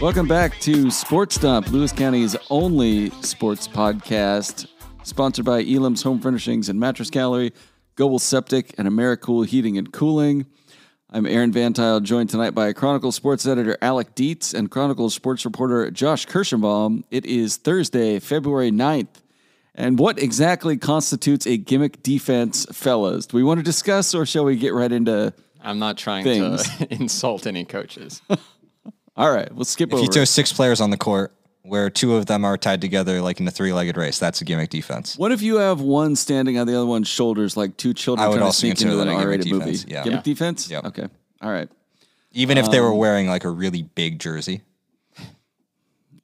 Welcome back to Sports Dump, Lewis County's only sports podcast, sponsored by Elam's Home Furnishings and Mattress Gallery, Goebel Septic, and Americool Heating and Cooling. I'm Aaron VanTuyl, joined tonight by Chronicle sports editor Alec Dietz and Chronicle sports reporter Josh Kirschenbaum. It is Thursday, February 9th. And what exactly constitutes a gimmick defense, fellas? Do we want to discuss or shall we get right into. I'm not trying Things. to insult any coaches. All right, we'll skip over. If over. you throw six players on the court where two of them are tied together like in a three-legged race, that's a gimmick defense. What if you have one standing on the other one's shoulders, like two children I would trying to also sneak consider into an that a gimmick R-rated movie? defense, yeah. Gimmick Yeah. defense. Yep. Okay. All right. Even if they Um, were wearing like a really big jersey,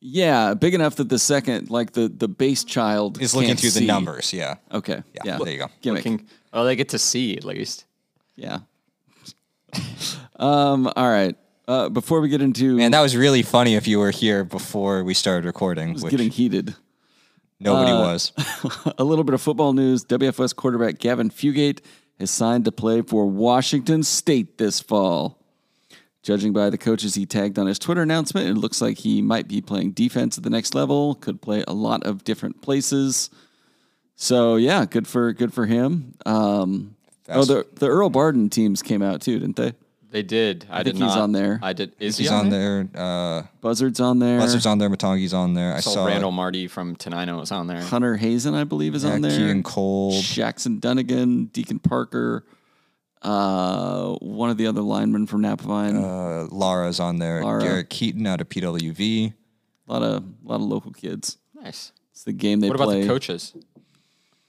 Yeah, big enough that the second, like the the base child, is looking can't through see. the numbers. Yeah. Okay. Yeah, Yeah. there you go. Gimmick. Looking, well, they get to see at least. Yeah. um. All right. Uh, before we get into Man, that was really funny if you were here before we started recording, which getting heated, nobody uh, was. a little bit of football news. WFS quarterback Gavin Fugate has signed to play for Washington State this fall. Judging by the coaches he tagged on his Twitter announcement, it looks like he might be playing defense at the next level. Could play a lot of different places. So yeah, good for good for him. Um, oh, the the Earl Barden teams came out too, didn't they? They did. I, think did he's not. on there. I did. Is He's he on there. Uh, Buzzard's on there. Buster's on there. Matongi's on there. I So saw Randall Marty from Tenino was on there. Hunter Hazen, I believe, is yeah, on there. Keegan Cole. Jackson Dunnigan, Deacon Parker, uh, one of the other linemen from Napavine. Uh, Lara's on there. Lara. Garrett Keaton out of PWV. a lot of a lot of local kids. Nice. It's the game they What about play. the coaches?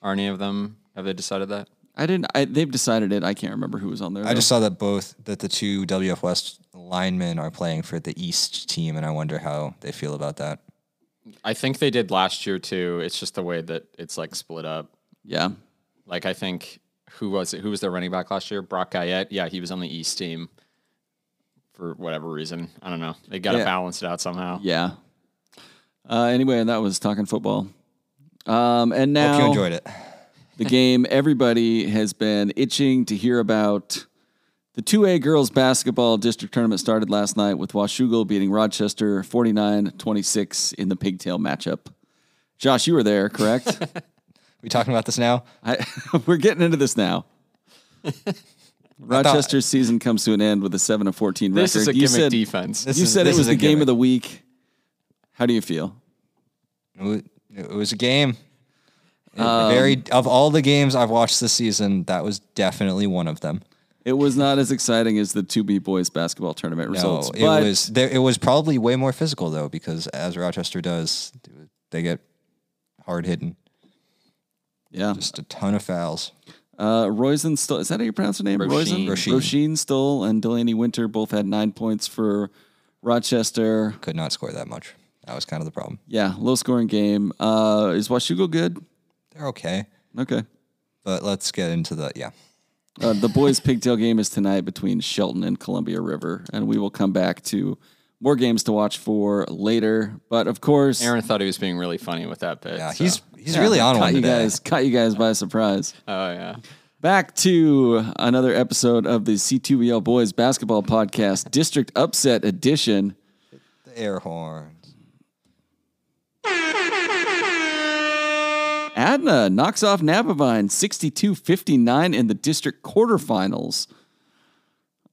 Are any of them? Have they decided that? I didn't. I, they've decided it. I can't remember who was on there. I though. just saw that both that the two WF West linemen are playing for the East team, and I wonder how they feel about that. I think they did last year too. It's just the way that it's like split up. yeah. Like I think who was it? Who was their running back last year? Brock Guyette. Yeah, he was on the East team for whatever reason. I don't know. They got to Yeah. balance it out somehow. Yeah. Uh, anyway, that was talking football. Um, and now Hope you enjoyed it. The game everybody has been itching to hear about. The 2A girls basketball district tournament started last night with Washougal beating Rochester 49-26 in the pigtail matchup. Josh, you were there, correct? we talking about this now? I, we're getting into this now. Rochester's season comes to an end with a 7 and 14 This record. is a you said, defense. This You is- said it was the game of the week. How do you feel? It was a game. It- Um, very of all the games I've watched this season, that was definitely one of them. It was not as exciting as the 2B boys basketball tournament No, results. it but was there. It was probably way more physical though, because as Rochester does, they get hard hitting, yeah. just a ton of fouls. Uh, Roizen Stoll, is that how you pronounce her name? Roisin. Roizen? Roisin. Roisin Stoll and Delaney Winter both had nine points for Rochester. Could not score that much. That was kind of the problem. Yeah, low scoring game. Uh, is Washougal good? They're okay, Okay. but let's get into the yeah. Uh, the boys' pigtail game is tonight between Shelton and Columbia River, and we will come back to more games to watch for later. But of course, Aaron thought he was being really funny with that bit. Yeah, so- he's he's really on caught one you today. guys, caught you guys by surprise. Oh yeah. Back to another episode of the C2BL Boys Basketball Podcast, District Upset Edition. The air horns. Adna knocks off Napavine 62 59 in the district quarterfinals.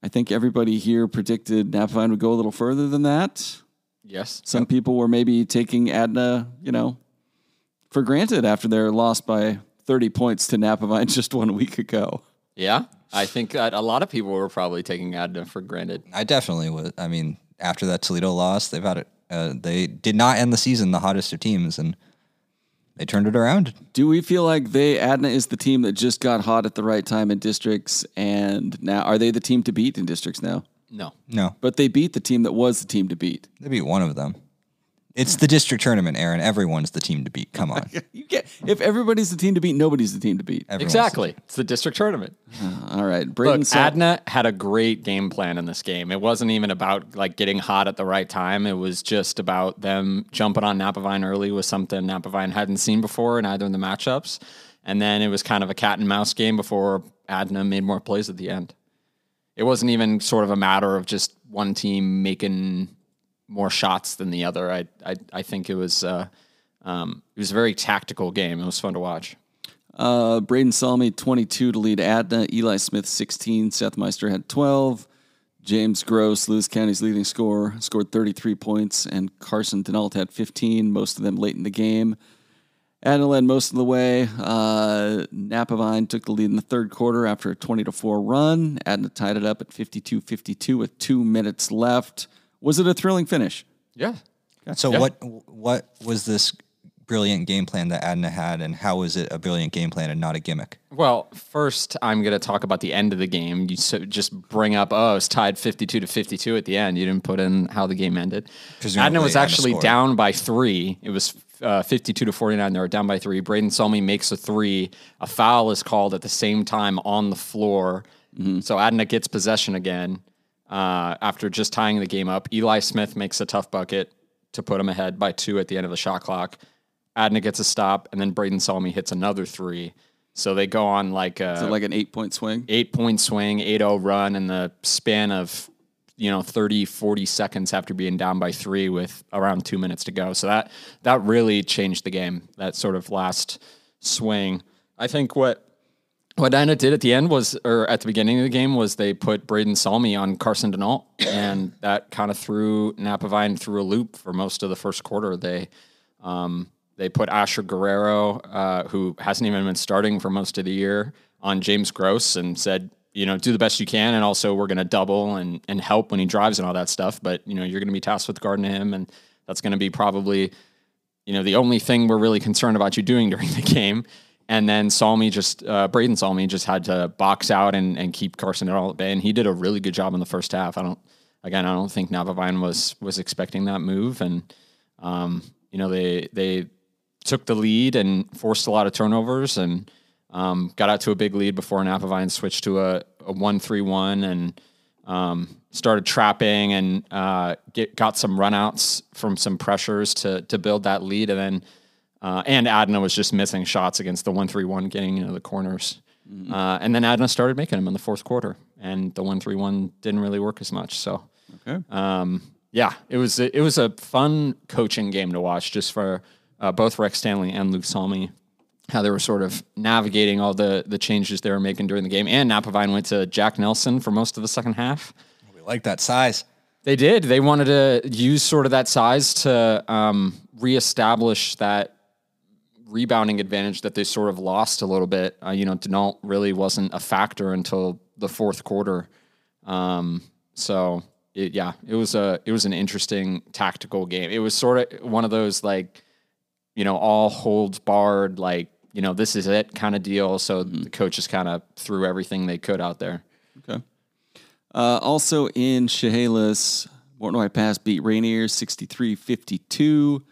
I think everybody here predicted Napavine would go a little further than that. Yes. Some people were maybe taking Adna, you know, for granted after their loss by 30 points to Napavine just one week ago. Yeah. I think that a lot of people were probably taking Adna for granted. I definitely would. I mean, after that Toledo loss, they've had it. Uh, they did not end the season the hottest of teams, and they turned it around. Do we feel like they Adna is the team that just got hot at the right time in districts and now are they the team to beat in districts now? No. No, But they beat the team that was the team to beat. they beat one of them. It's the district tournament, Aaron. Everyone's the team to beat. Come on. You get if everybody's the team to beat, nobody's the team to beat. Everyone's the- Exactly. It's the district tournament. Uh, all right, Braden Look, saw- Adna had a great game plan in this game. It wasn't even about like getting hot at the right time. It was just about them jumping on Napavine early with something Napavine hadn't seen before in either of the matchups. And then it was kind of a cat and mouse game before Adna made more plays at the end. It wasn't even sort of a matter of just one team making more shots than the other. I I, I think it was uh, um, it was a very tactical game. It was fun to watch. Uh, Braden Salmi, 22 to lead Adna. Eli Smith, 16. Seth Meister had 12. James Gross, Lewis County's leading scorer, scored 33 points, and Carson Denault had 15, most of them late in the game. Adna led most of the way. Uh, Napavine took the lead in the third quarter after a 20 to 4 run. Adna tied it up at 52 52 with two minutes left. Was it a thrilling finish? Yeah. So Yeah. what what was this brilliant game plan that Adna had, and how was it a brilliant game plan and not a gimmick? Well, first, I'm going to talk about the end of the game. You so just bring up, oh, it's tied 52 to 52 at the end. You didn't put in how the game ended. Presumably, Adna was actually scored. down by three. It was uh, 52 to 49. They were down by three. Braden Salmi makes a three. A foul is called at the same time on the floor. So Adna gets possession again uh, after just tying the game up. Eli Smith makes a tough bucket to put him ahead by two at the end of the shot clock. Adna gets a stop, and then Braden Salmi hits another three. So they go on like a like an eight point swing? eight point swing, 8-0 run in the span of, you know, 30, 40 seconds after being down by three with around two minutes to go. So that that really changed the game, that sort of last swing. I think what what Adna did at the end was, or at the beginning of the game, was they put Braden Salmi on Carson Denault, and that kind of threw Napavine through a loop for most of the first quarter. They um, they put Asher Guerrero, uh, who hasn't even been starting for most of the year, on James Gross and said, you know, do the best you can, and also we're going to double and and help when he drives and all that stuff. But you know, you're going to be tasked with guarding him, and that's going to be probably you know, the only thing we're really concerned about you doing during the game. And then Salmi just, uh, Braden Salmi just had to box out and, and keep Carson at all at bay. And he did a really good job in the first half. I don't, again, I don't think Napavine was, was expecting that move. And, um, you know, they, they took the lead and forced a lot of turnovers and, um, got out to a big lead before Napavine switched to a, a one, three, one and, um, started trapping and uh, get got some runouts from some pressures to to build that lead, and then uh, and Adna was just missing shots against the one three one, getting into the corners, uh, and then Adna started making them in the fourth quarter, and the one three one didn't really work as much. So Okay. um, yeah, it was it was a fun coaching game to watch, just for uh, both Rex Stanley and Luke Salmi, how they were sort of navigating all the the changes they were making during the game. And Napavine went to Jack Nelson for most of the second half. We like that size. They did. They wanted to use sort of that size to um, reestablish that rebounding advantage that they sort of lost a little bit. Uh, you know, Denault really wasn't a factor until the fourth quarter. Um, so it, yeah, it was a it was an interesting tactical game. It was sort of one of those like, you know, all holds barred, like you know, this is it kind of deal. So the coaches kind of threw everything they could out there. Okay. Uh, also in Chehalis, Morton White Pass beat Rainier 63 52.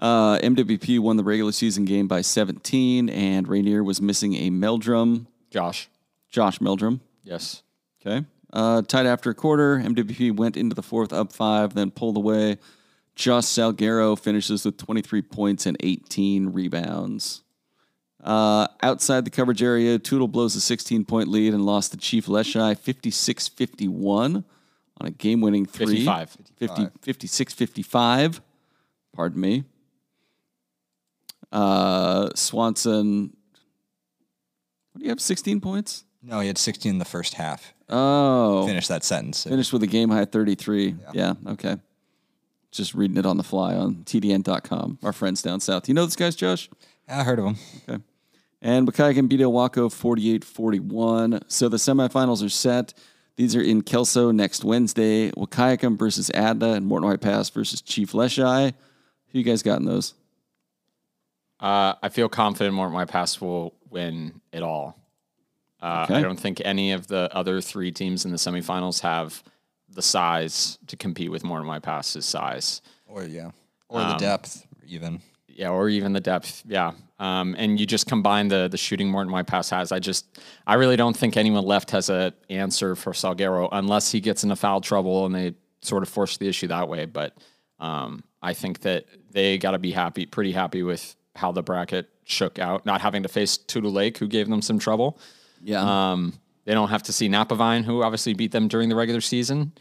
Uh, MWP won the regular season game by 17, and Rainier was missing a Meldrum, Josh, Josh Meldrum. yes. Okay. Uh, tied after a quarter, MWP went into the fourth up five, then pulled away. Josh Salguero finishes with 23 points and 18 rebounds. Uh, outside the coverage area, Toutle blows a 16 point lead and lost to Chief Leschi 56 51 on a game winning three. 55. 50, 56 55. Pardon me. Uh, Swanson, what do you have? 16 points? No, he had 16 in the first half. Oh. Finish that sentence. Finished with a game high 33. Yeah. okay. Just reading it on the fly on TDN.com. Our friends down south. You know this guy's Josh? I heard of him. Okay. And Wahkiakum beat Ilwaco 48 41. So the semifinals are set. These are in Kelso next Wednesday. Wahkiakum versus Adna and Morton White Pass versus Chief Leschi. Who you guys got in those? Uh, I feel confident Morton White Pass will win it all. Uh, Okay. I don't think any of the other three teams in the semifinals have the size to compete with Morton White Pass's size. Or, yeah. Or the depth, even. Yeah, or even the depth. Yeah. Um, and you just combine the the shooting Morton White Pass has. I just I really don't think anyone left has a answer for Salguero unless he gets into foul trouble and they sort of force the issue that way. But um, I think that they got to be happy, pretty happy with how the bracket shook out, not having to face Toutle Lake, who gave them some trouble. Yeah. Um, they don't have to see Napavine, who obviously beat them during the regular season.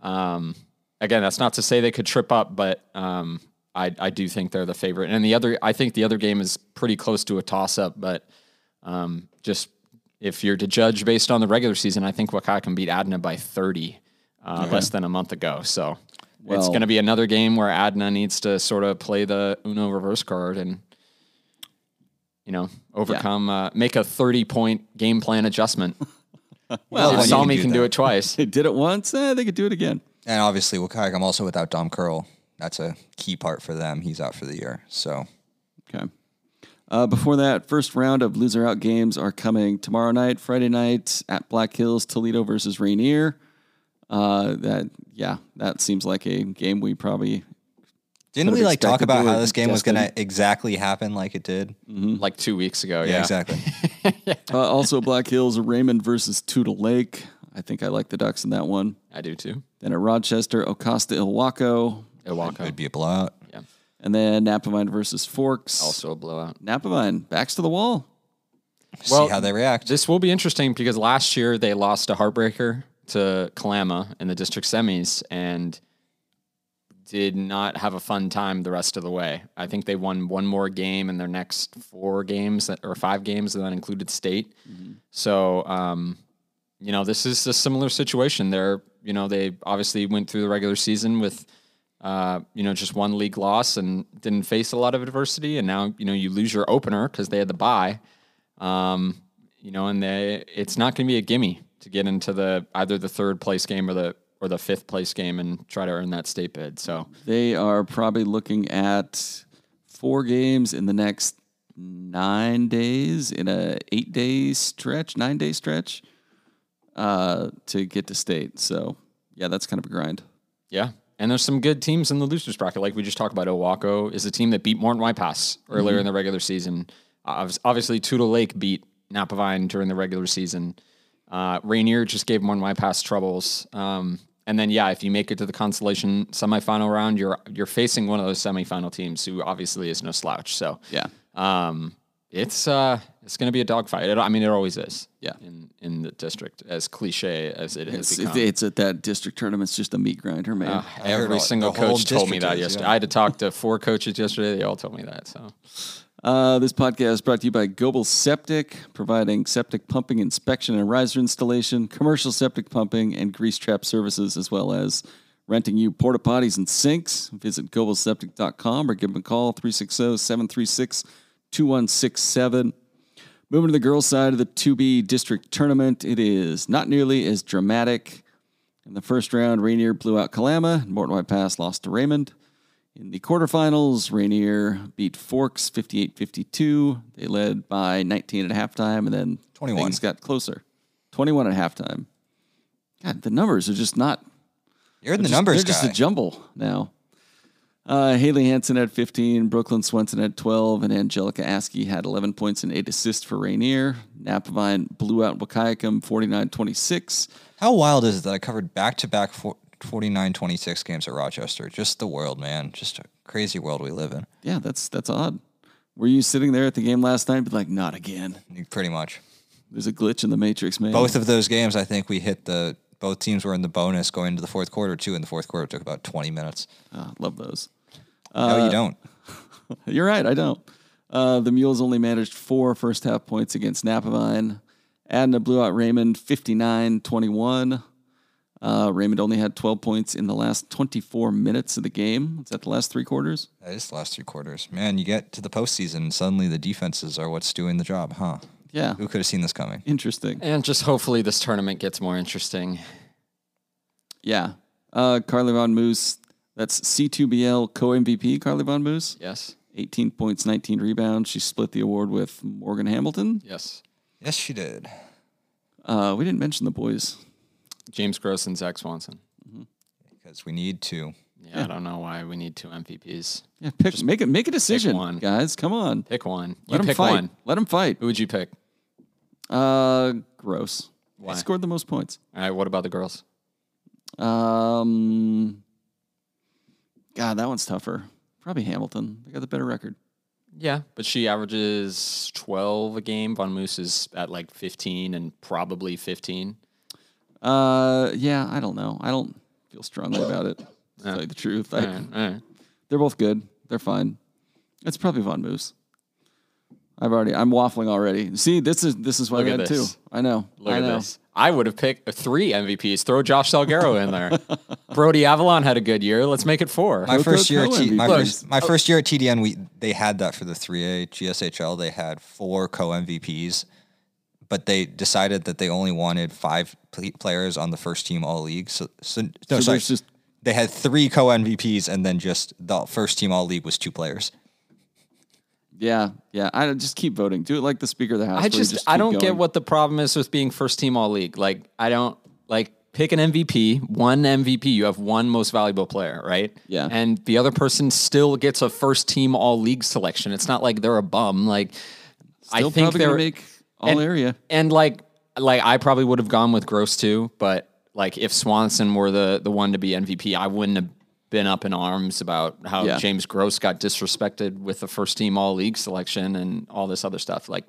Um, again, that's not to say they could trip up, but um, I I do think they're the favorite. And the other, I think the other game is pretty close to a toss up, but um, just if you're to judge based on the regular season, I think Wahkiakum beat Adna by 30 uh, less than a month ago. So it's going to be another game where Adna needs to sort of play the Uno reverse card and you know overcome, uh, make a 30 point game plan adjustment. Well, if when you Salmi do can do it twice. They did it once, eh, they could do it again. And obviously, Wakayak, I'm also without Dom Curl. That's a key part for them. He's out for the year. So Okay. Uh, before that, first round of loser out games are coming tomorrow night, Friday night at Black Hills, Toledo versus Rainier. Uh, that yeah, that seems like a game we probably didn't we like talk about how this game was going to exactly happen like it did? like two weeks ago. Yeah, Yeah, exactly. uh, also Black Hills Raymond versus Toutle Lake. I think I like the Ducks in that one. I do too. Then at Rochester, Ocosta Ilwaco, Iwaka, It'd be a blowout. yeah, and then Napavine versus Forks. also a blowout. Napavine backs to the wall. Well, See how they react. This will be interesting because last year they lost a heartbreaker to Kalama in the district semis and did not have a fun time the rest of the way. I think they won one more game in their next four games that, or five games, and that included state. So, um, you know, this is a similar situation. They're, you know, they obviously went through the regular season with, uh, you know, just one league loss and didn't face a lot of adversity. And now, you know, you lose your opener because they had the bye. Um, you know, and they it's not going to be a gimme to get into the either the third place game or the or the fifth place game and try to earn that state bid. So They are probably looking at four games in the next nine days in a eight day stretch, nine day stretch, uh, to get to state. So yeah, that's kind of a grind. yeah, and there's some good teams in the losers bracket. Like we just talked about, Ilwaco is a team that beat Morton White Pass earlier in the regular season. Obviously, Toutle Lake beat Napavine during the regular season. Uh, Rainier just gave Morton White Pass troubles. Um, and then, yeah, if you make it to the consolation semifinal round, you're you're facing one of those semifinal teams who obviously is no slouch. So Yeah. Um, it's uh, it's going to be a dogfight. It, I mean, it always is. Yeah. In in the district, as cliche as it has It's, it's at that district tournament. It's just a meat grinder, man. Uh, every single coach told me that is, yesterday. yeah. I had to talk to four coaches yesterday. They all told me that. So Uh, this podcast is brought to you by Goebel Septic, providing septic pumping inspection and riser installation, commercial septic pumping, and grease trap services, as well as renting you porta potties and sinks. Visit goebelseptic.com or give them a call 360 736 2167. Moving to the girls' side of the 2B district tournament, it is not nearly as dramatic. In the first round, Rainier blew out Kalama, and Morton White Pass lost to Raymond. In the quarterfinals, Rainier beat Forks 58 52. They led by 19 at halftime, and then 21. things got closer. 21 at halftime. God, the numbers are just not. You're in the just- numbers They're just a jumble now. Uh, Haley Hansen had 15, Brooklyn Swenson had 12, and Angelica Askey had 11 points and 8 assists for Rainier. Napavine blew out Wahkiakum 49 26. How wild is it that I covered back to back 49 26 games at Rochester? Just the world, man. Just a crazy world we live in. Yeah, that's that's odd. Were you sitting there at the game last night and be like, not again? Pretty much. There's a glitch in the matrix, man. Both of those games, I think we hit the. Both teams were in the bonus going into the fourth quarter, too. In the fourth quarter took about 20 minutes. Ah, love those. no, you don't. You're right. I don't. Uh, the Mules only managed four first half points against Napavine. Adna blew out Raymond 59 21. Uh, Raymond only had 12 points in the last 24 minutes of the game. Is that the last three quarters? That is the last three quarters. Man, you get to the postseason, and suddenly the defenses are what's doing the job, huh? Yeah. Who could have seen this coming? Interesting. and just hopefully this tournament gets more interesting. Yeah. Uh, Carly Von Moose, that's C2BL co MVP, Carly Von Moose. Yes. 18 points, 19 rebounds. She split the award with Morgan Hamilton. Yes. Yes, she did. Uh, we didn't mention the boys. James Gross and Zach Swanson. Because we need to. Yeah, I don't know why we need two MVPs. Yeah, pick, make it, make a decision, one. guys. Come on, Pick one. You let them pick fight. one. Let them fight. Who would you pick? Uh, gross. Why? He scored the most points. All right. What about the girls? Um, God, that one's tougher. Probably Hamilton. They got the better record. Yeah, but she averages 12 a game. Von Moose is at like 15 and probably 15. Uh, yeah, I don't know. I don't feel strongly about it. To tell you the truth, I, All right, all right. they're both good. They're fine. It's probably Von Moose. I've already. I'm waffling already. See, this is this is what Look I at had two. this. I know. Look I at know. this. I would have picked three MVPs. Throw Josh Salguero in there. Brody Avalon had a good year. Let's make it four. My Coco first year, at T- my co-MVPs. first my first year at TDN, we they had that for the 3A GSHL. They had four co MVPs, but they decided that they only wanted five pl- players on the first team all league. So, so no, So sorry, just they had three co MVPs, and then just the first team all league was two players. yeah, yeah. I just keep voting. Do it like the Speaker of the House. I where you just, I don't get what the problem is with being first team all league. Like I don't like pick an MVP, one MVP. You have one most valuable player, right? Yeah. And the other person still gets a first team all league selection. It's not like they're a bum. Like Still I think probably gonna they're make all and- area. And like like I probably would have gone with Gross too, but like if Swanson were the the one to be MVP, I wouldn't have been up in arms about how Yeah. James Gross got disrespected with the first team all league selection and all this other stuff. Like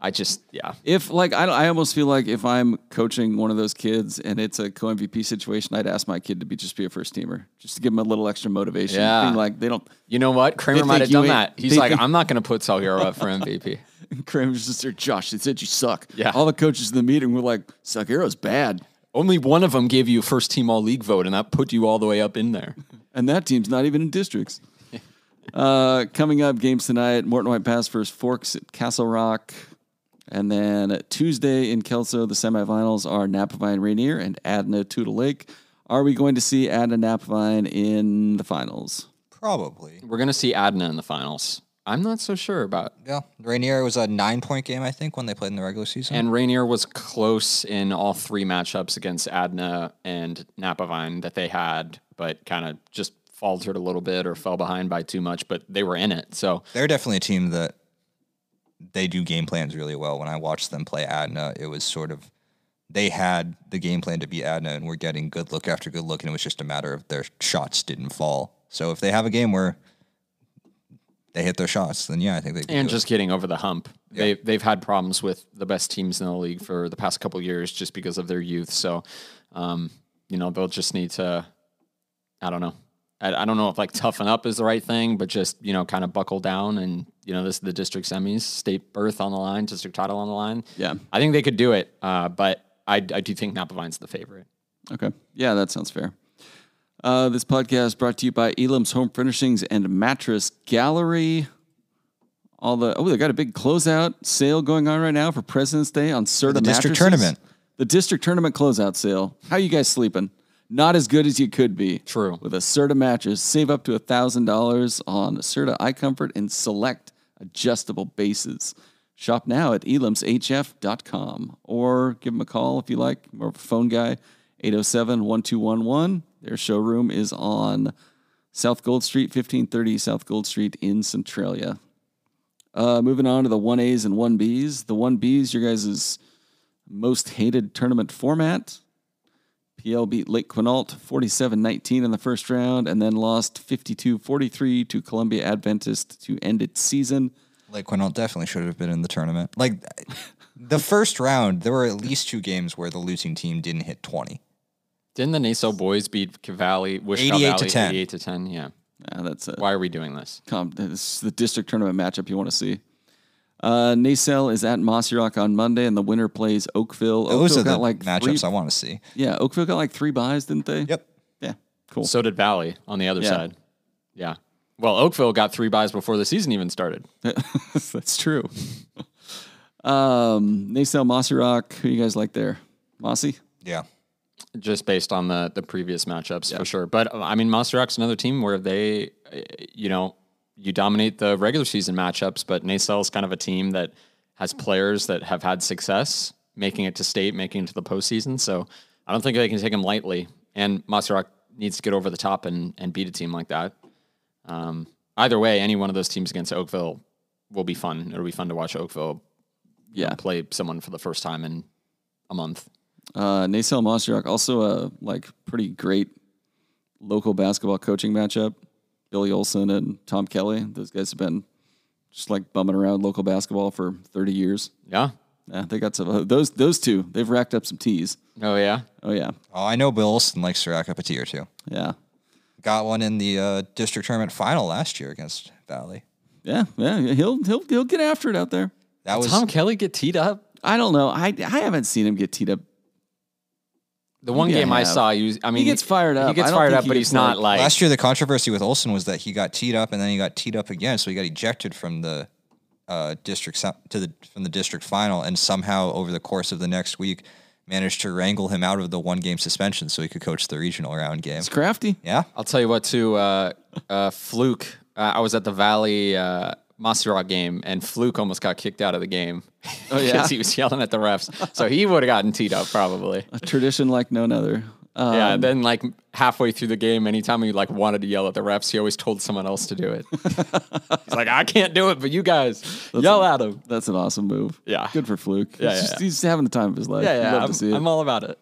I just yeah. If like I, I almost feel like if I'm coaching one of those kids and it's a co MVP situation, I'd ask my kid to be just be a first teamer, just to give him a little extra motivation. Yeah. Being like they don't. You know what? Kramer might have done that. He's like, I'm not going to put Salguero up for MVP. Kramer's just there. Josh, they said you suck. Yeah. All the coaches in the meeting were like, Salguero's bad, Only one of them gave you a first team all league vote, and that put you all the way up in there. and that team's not even in districts. uh, coming up, games tonight: Morton White Pass versus Forks at Castle Rock. And then Tuesday in Kelso, the semifinals are Napavine Rainier and Adna Toutle Lake. Are we going to see Adna Napavine in the finals? Probably. We're going to see Adna in the finals. I'm not so sure about. Yeah, Rainier was a nine point game, I think, when they played in the regular season. And Rainier was close in all three matchups against Adna and Napavine that they had, but kind of just faltered a little bit or fell behind by too much. But they were in it, so they're definitely a team that they do game plans really well. When I watched them play Adna, it was sort of they had the game plan to beat Adna and were getting good look after good look, and it was just a matter of their shots didn't fall. So if they have a game where they hit their shots, then yeah, I think they can and do just getting over the hump. They they've had problems with the best teams in the league for the past couple years just because of their youth. So, um, you know, they'll just need to. I don't know. I, I don't know if like toughen up is the right thing, but just you know, kind of buckle down and you know, this is the district semis, state berth on the line, district title on the line. Yeah. I think they could do it, uh, but I, I do think Napavine's the favorite. Okay. Yeah, that sounds fair. Uh, this podcast brought to you by Elam's Home Furnishings and Mattress Gallery. All the oh, they got a big closeout sale going on right now for President's Day on Serta the district mattresses. tournament. The district tournament closeout sale. How you guys sleeping? Not as good as you could be. True. With a Serta mattress, save up to thousand dollars on Serta iComfort and select adjustable bases. Shop now at elamshf.com or give them a call if you like. More of a phone guy, 807 1211. Their showroom is on South Gold Street, 1530 South Gold Street in Centralia. Uh, moving on to the 1As and 1Bs. The 1Bs, your guys' most hated tournament format. PL beat Lake Quinault 47 19 in the first round and then lost 52 43 to Columbia Adventist to end its season. Lake Quinault definitely should have been in the tournament. Like the first round, there were at least two games where the losing team didn't hit twenty. Didn't the Naselle boys beat Cavalli, Wishkah 88 to Valley 10. 88 to 10? Yeah. Yeah, that's it. Why are we doing this? Come, This is the district tournament matchup you want to see. Uh, Naselle is at Mossy Rock on Monday, and the winner plays Oakville. Those Oakville are the got like matchups three, I want to see. Yeah, Oakville got like three buys, didn't they? Yep. Yeah, cool. So did Valley on the other Yeah. side. Yeah. Well, Oakville got three buys before the season even started. That's true. um, Naselle, Mossy Rock. Who you guys like there? Mossy. Yeah. Just based on the the previous matchups for sure. But uh, I mean, Mossy Rock's another team where they, uh, you know, you dominate the regular season matchups, but Naselle is kind of a team that has players that have had success making it to state, making it to the postseason. So I don't think they can take them lightly. And Mossy Rock needs to get over the top and and beat a team like that. Um, either way, any one of those teams against Oakville will be fun. It'll be fun to watch Oakville Yeah. play someone for the first time in a month. Uh, Naselle Mossy also a like pretty great local basketball coaching matchup. Billy Olson and Tom Kelly. Those guys have been just like bumming around local basketball for 30 years. Yeah. Yeah, they got some those those two. They've racked up some tees. Oh yeah. Oh yeah, Oh, I know Bill Olson likes to rack up a tee or two. yeah. got one in the uh, district tournament final last year against Valley. Yeah, yeah, he'll he'll he'll get after it out there. That was Tom Kelly get teed up. I don't know. I I haven't seen him get teed up. The one Maybe I game I have. saw, he was, I mean, gets fired up. He gets don't fired think up, he but gets he's not like- like last year. The controversy with Olson was that he got teed up and then he got teed up again, so he got ejected from the uh, district se- to the from the district final, and somehow over the course of the next week managed to wrangle him out of the one game suspension so he could coach the regional round game. It's crafty. Yeah, I'll tell you what, too. Uh, uh, Fluke. Uh, I was at the Valley uh, Mossy game, and Fluke almost got kicked out of the game. Oh, yeah? because he was yelling at the refs. So he would have gotten teed up probably. A tradition like none other. Um, yeah. Then like halfway through the game, anytime he like wanted to yell at the refs, he always told someone else to do it. He's like, I can't do it, but you guys yell at him. That's an awesome move. Yeah. Good for Fluke. Yeah, he's, yeah, just- yeah. he's having the time of his life. Yeah, yeah. Love I'm, to see it. I'm all about it.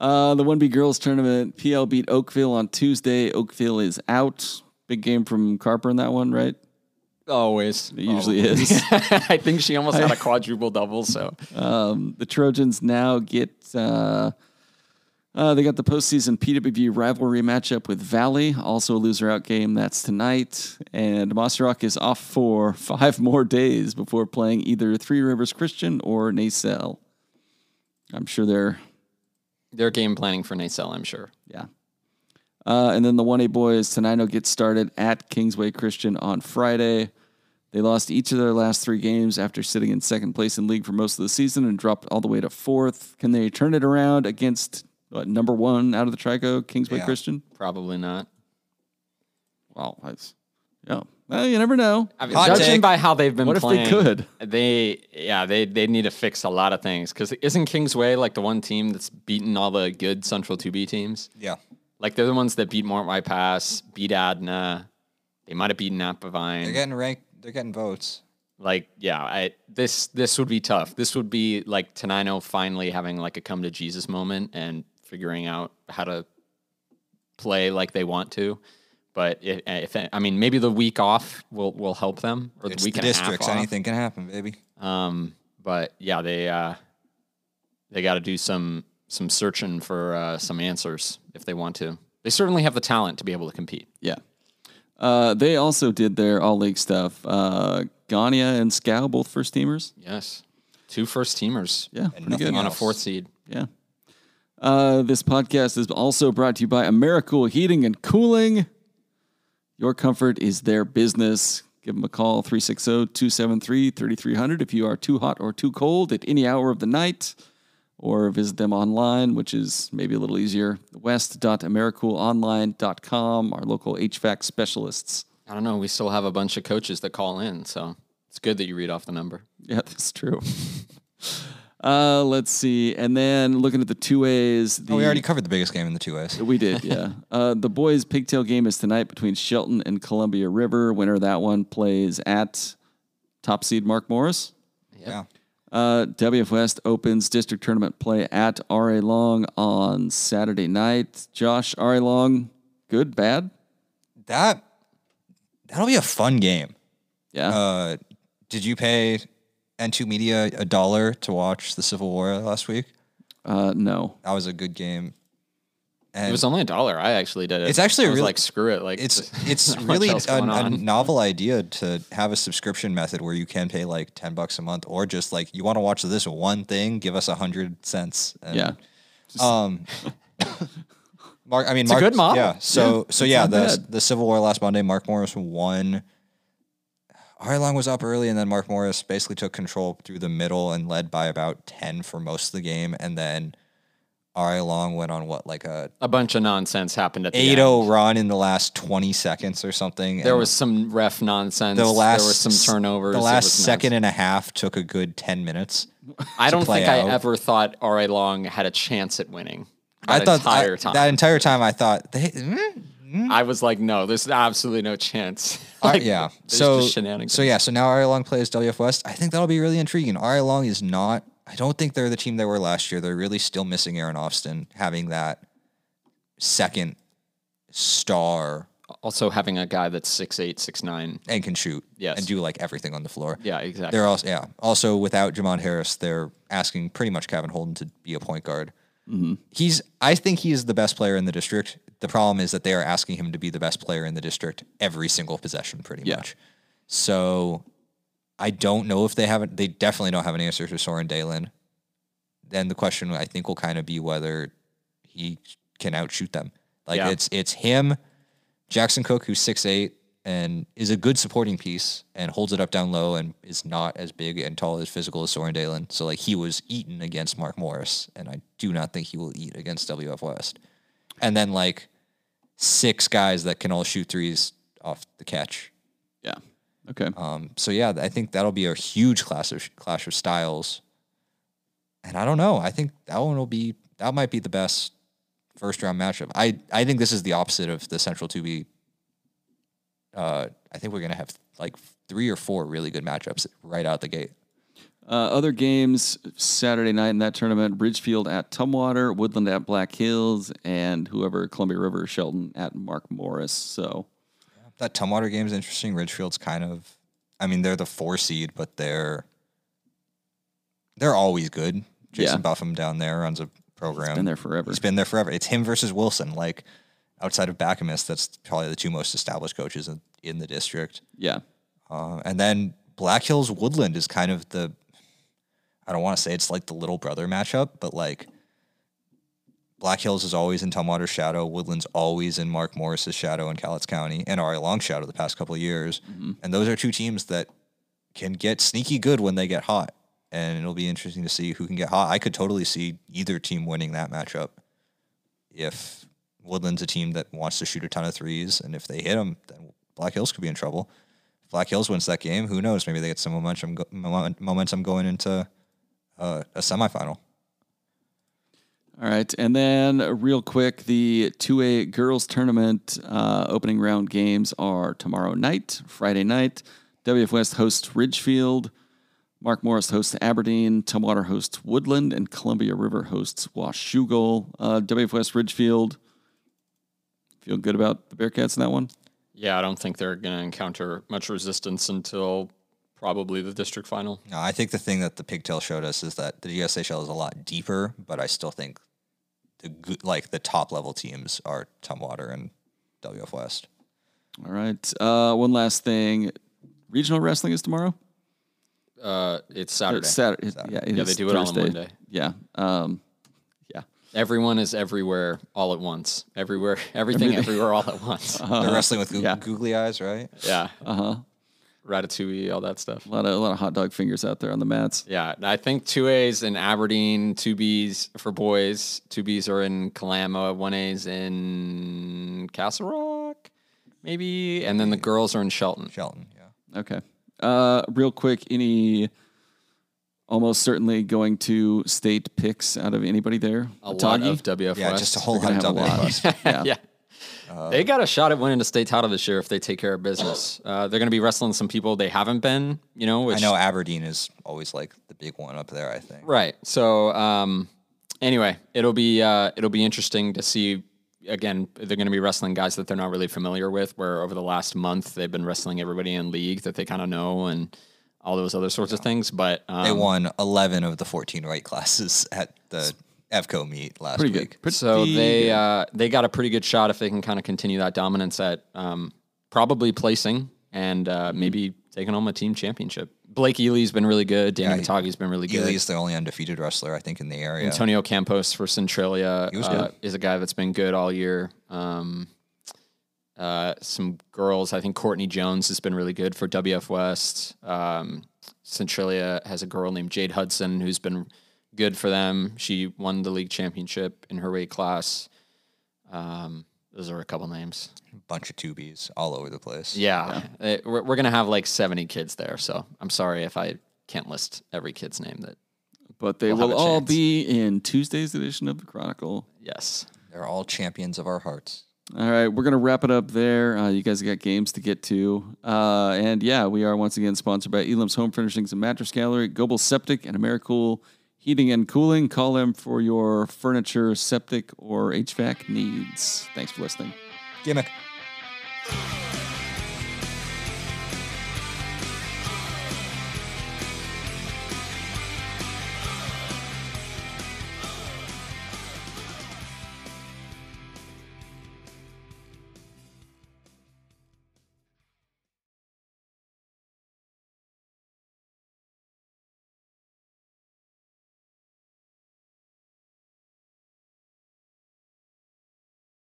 Uh, the 1B girls tournament, PL beat Oakville on Tuesday. Oakville is out. Big game from Carper in that one, right? Always. It usually is. I think she almost had a quadruple double. So Um, the Trojans now get. Uh, uh, they got the postseason PWV rivalry matchup with Valley, also a loser out game. That's tonight. And Mossy Rock is off for five more days before playing either Three Rivers Christian or Naselle. I'm sure they're they're game planning for Naselle, I'm sure. Yeah. Uh, and then the 1A boys, Tenino gets started at Kingsway Christian on Friday. They lost each of their last three games after sitting in second place in league for most of the season and dropped all the way to fourth. Can they turn it around against what, number one out of the Trico, Kingsway Yeah. Christian? Probably not. Well, that's, yeah. Well, you never know. I mean, Hot judging take. by how they've been What if they could? They, yeah, they they need to fix a lot of things because isn't Kingsway like the one team that's beaten all the good Central 2B teams? yeah. Like they're the ones that beat Mort White Pass, beat Adna. They might have beaten They're getting ranked. They're getting votes. Like, yeah, I this this would be tough. This would be like Tenino finally having like a come to Jesus moment and figuring out how to play like they want to. But if, if I mean, maybe the week off will will help them, or It's the week the and a half districts. off. Anything can happen, baby. Um, but yeah, they uh, they got to do some some searching for uh, some answers if they want to. They certainly have the talent to be able to compete. Yeah. Uh, they also did their all league stuff. Uh, Gania and Scow, both first teamers. Yes, two first teamers. Yeah, And pretty good. on a fourth seed. Yeah. Uh, this podcast is also brought to you by Americool Heating and Cooling. Your comfort is their business. Give them a call 360 273 3300 if you are too hot or too cold at any hour of the night, or visit them online, which is maybe a little easier. West.americoolonline.com, our local HVAC specialists. I don't know. We still have a bunch of coaches that call in, so it's good that you read off the number. Yeah, that's true. uh, let's see. And then looking at the two A's. The, Oh, we already covered the biggest game in the two A's. We did, yeah. uh, the boys' pigtail game is tonight between Shelton and Columbia River. Winner of that one plays at top seed Mark Morris. Yeah. Uh, WF West opens district tournament play at RA Long on Saturday night. Josh, RA Long, good, bad? That that'll be a fun game. Yeah. Uh, did you pay N2 Media a dollar to watch the Civil War last week? Uh, no. That was a good game. And It was only a dollar. I actually did it. It's actually I was really- like screw it. Like it's it's really a, a novel idea to have a subscription method where you can pay like 10 bucks a month or just like you want to watch this one thing give us a hundred cents and, Yeah. um mark i mean a mark, good model. yeah so so yeah the bad. the civil war last monday mark morris won R.A. Long was up early, and then Mark Morris basically took control through the middle and led by about ten for most of the game. And then R.A. Long went on what like a a bunch of nonsense happened at the 8-0 end. run in the last twenty seconds or something. There was some ref nonsense. the last there was some turnovers. The last nuts. second and a half took a good ten minutes. I don't think out. I ever thought R.A. Long had a chance at winning. I thought entire I- time. that entire time I thought they, mm, I was like, no, there's absolutely no chance. uh, yeah. So so yeah. So now R.A. Long plays WF West. I think that'll be really intriguing. R.A. Long is not. I don't think they're the team they were last year. They're really still missing Aaron Austin having that second star Also having a guy that's six eight, six nine. and can shoot Yes. and do like everything on the floor. Yeah, exactly. They're also yeah. Also without Jamon Harris, they're asking pretty much Kevin Holden to be a point guard. Mm-hmm. He's I think he is the best player in the district. the problem is that they are asking him to be the best player in the district every single possession, pretty Yeah. much. So I don't know if they haven't. They definitely don't have an answer for Soren Dalen. Then the question I think will kind of be whether he can outshoot them. Like Yeah. it's it's him, Jackson Cook, who's six eight and is a good supporting piece and holds it up down low and is not as big and tall as physical as Soren Dalen. So like he was eaten against Mark Morris, and I do not think he will eat against WF West. And then like six guys that can all shoot threes off the catch. Yeah. Okay. Um, so yeah, I think that'll be a huge clash of clash of styles. And I don't know. I think that one will be that might be the best first round matchup. I I think this is the opposite of the Central Two B. Uh, I think we're gonna have like three or four really good matchups right out the gate. Uh, other games Saturday night in that tournament: Ridgefield at Tumwater, Woodland at Black Hills, and whoever Columbia River Shelton at Mark Morris. So That Tumwater game is interesting. Ridgefield's kind of, I mean, they're the four seed, but they're they're always good. Jason Yeah. Buffum down there runs a program. been there forever. He's been there forever. It's him versus Wilson. Like outside of Bacchamus, that's probably the two most established coaches in, in the district. yeah, Uh, and then Black Hills Woodland is kind of the, I don't want to say it's like the little brother matchup, but like Black Hills is always in Tumwater's shadow. Woodland's always in Mark Morris's shadow in Cowlitz County and our long shadow the past couple of years. And those are two teams that can get sneaky good when they get hot. And it'll be interesting to see who can get hot. I could totally see either team winning that matchup if Woodland's a team that wants to shoot a ton of threes. And if they hit them, then Black Hills could be in trouble. If Black Hills wins that game, who knows? Maybe they get some momentum, momentum going into uh, a semifinal. All right, and then uh, real quick, the two A girls tournament uh, opening round games are tomorrow night, Friday night. WF West hosts Ridgefield, Mark Morris hosts Aberdeen, Tumwater hosts Woodland, and Columbia River hosts Washougal. Uh, WF West Ridgefield. Feel good about the Bearcats in that one? Yeah, I don't think they're going to encounter much resistance until probably the district final. No, I think the thing that the pigtail showed us is that the GSHL is a lot deeper, but I still think the good, like the top level teams are Tumwater and WF West. All right. Uh, one last thing. Regional wrestling is tomorrow. Uh, it's Saturday. It's Saturday. Yeah, it Yeah, is they do it on a Thursday. Monday. Yeah. Um, yeah. Everyone is everywhere all at once. Everywhere, everything, everywhere all at once. They're wrestling with goo- yeah. googly eyes, right? yeah. Uh huh. Ratatouille, all that stuff. A lot of a lot of hot dog fingers out there on the mats. Yeah, I think two A's in Aberdeen, two B's for boys, two B's are in Kalama, one A's in Castle Rock, maybe, and then the girls are in Shelton. Shelton, yeah. Okay. Uh, real quick, any almost certainly going to state picks out of anybody there? A lot of WF Yeah, just a whole We're lot of have a WF lot. West. Yeah. Yeah. they got a shot at winning the state title this year if they take care of business. Uh, they're going to be wrestling some people they haven't been, you know. Which, I know Aberdeen is always like the big one up there, I think. Right. So um, anyway, it'll be uh, it'll be interesting to see. Again, they're going to be wrestling guys that they're not really familiar with. Where over the last month they've been wrestling everybody in league that they kind of know and all those other sorts of things. But um, They won 11 of the 14 weight classes at the EVCO meet last Pretty week. good. Pretty so they uh, they got a pretty good shot if they can kind of continue that dominance at um, probably placing and uh, maybe taking home a team championship. Blake Ely's been really good. Danny Yeah, Matagi's been really good. Ely's the only undefeated wrestler, I think, in the area. Antonio Campos for Centralia uh, is a guy that's been good all year. Um, uh, some girls, I think Courtney Jones has been really good for WF West. Um, Centralia has a girl named Jade Hudson who's been good for them. She won the league championship in her weight class. Um, those are a couple names. A bunch of tubies all over the place. Yeah, Uh, we're, we're gonna have like seventy kids there, so I'm sorry if I can't list every kid's name. That but they we'll will all chance. be in Tuesday's edition of the Chronicle. yes, They're all champions of our hearts. All right, we're gonna wrap it up there. Uh, you guys got games to get to, uh, and yeah, we are once again sponsored by Elam's Home Furnishings and Mattress Gallery, Goebel Septic, and Americool Heating and Cooling. Call them for your furniture, septic, or HVAC needs. Thanks for listening. Gimmick.